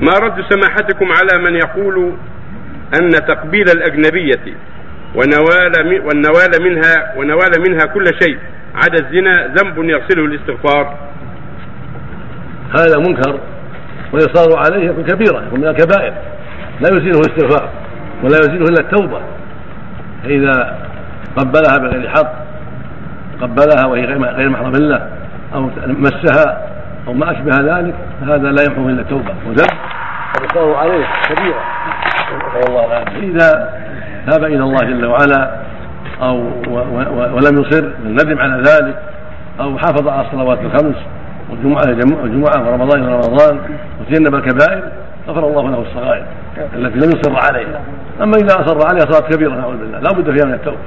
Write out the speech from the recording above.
ما رد سماحتكم على من يقول أن تقبيل الأجنبية ونوال والنوال منها ونوال منها كل شيء عدا الزنا ذنب يغسله الاستغفار. هذا منكر ويصار عليه يكون كبيرة يكون من الكبائر. لا يزيله الاستغفار ولا يزيله إلا التوبة. فإذا قبلها بغير حق قبلها وهي غير محرم له أو مسها أو ما أشبه ذلك فهذا لا يمحو إلا التوبة وذنب ويصار عليه كبيرة. إذا تاب إلى الله جل وعلا أو ولم يصر ندم على ذلك أو حافظ على الصلوات الخمس والجمعة الجمعة ورمضان إلى رمضان وتجنب الكبائر غفر الله له الصغائر التي لم يصر عليها. أما إذا أصر عليها صارت كبيرة نعوذ بالله لا بد فيها من التوبة.